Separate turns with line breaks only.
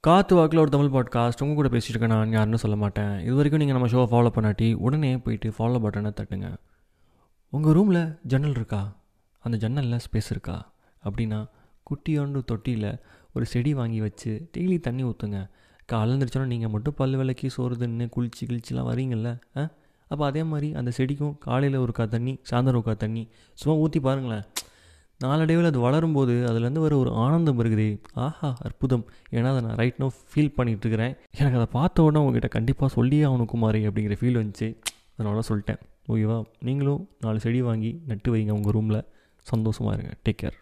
காத்து வாக்கில் ஒரு தமிழ் பாட்காஸ்ட் உங்கள் கூட பேசிட்டு இருக்கேன் நான். யாருன்னு சொல்ல மாட்டேன். இது வரைக்கும் நீங்கள் நம்ம ஷோவை ஃபாலோ பண்ணாட்டி உடனே போயிட்டு ஃபாலோ பட்டனை தட்டுங்க. உங்கள் ரூமில் ஜன்னல் இருக்கா? அந்த ஜன்னலில் ஸ்பேஸ் இருக்கா? அப்படின்னா குட்டியோண்டு தொட்டியில் ஒரு செடி வாங்கி வச்சு டெய்லி தண்ணி ஊற்றுங்க காலந்துருச்சோன்னா நீங்கள் மட்டும் பல் விளக்கி சோறுதுன்னு குளிச்சு கிழிச்சிலாம் வரீங்கல்ல ஆ? அப்போ அதே மாதிரி அந்த செடிக்கும் காலையில் ஒருக்கா தண்ணி சாயந்தரம் ஒருக்கா தண்ணி சும்மா ஊற்றி பாருங்களேன். நாளடைவில் அது வளரும்போது அதுலேருந்து வர ஒரு ஆனந்தம் இருக்குதே ஆஹா அற்புதம். ஏன்னா அதை நான் ரைட் நோ ஃபீல் பண்ணிகிட்டு இருக்கிறேன் எனக்கு அதை பார்த்த உடனே உங்ககிட்ட கண்டிப்பாக சொல்லியே ஆகணும் குமாரி அப்படிங்கிற ஃபீல் வந்துச்சு. அதனால சொல்லிட்டேன். ஓகேவா? நீங்களும் நாலு செடி வாங்கி நட்டு வைங்க உங்கள் ரூமில் சந்தோஷமாக இருங்க. Take care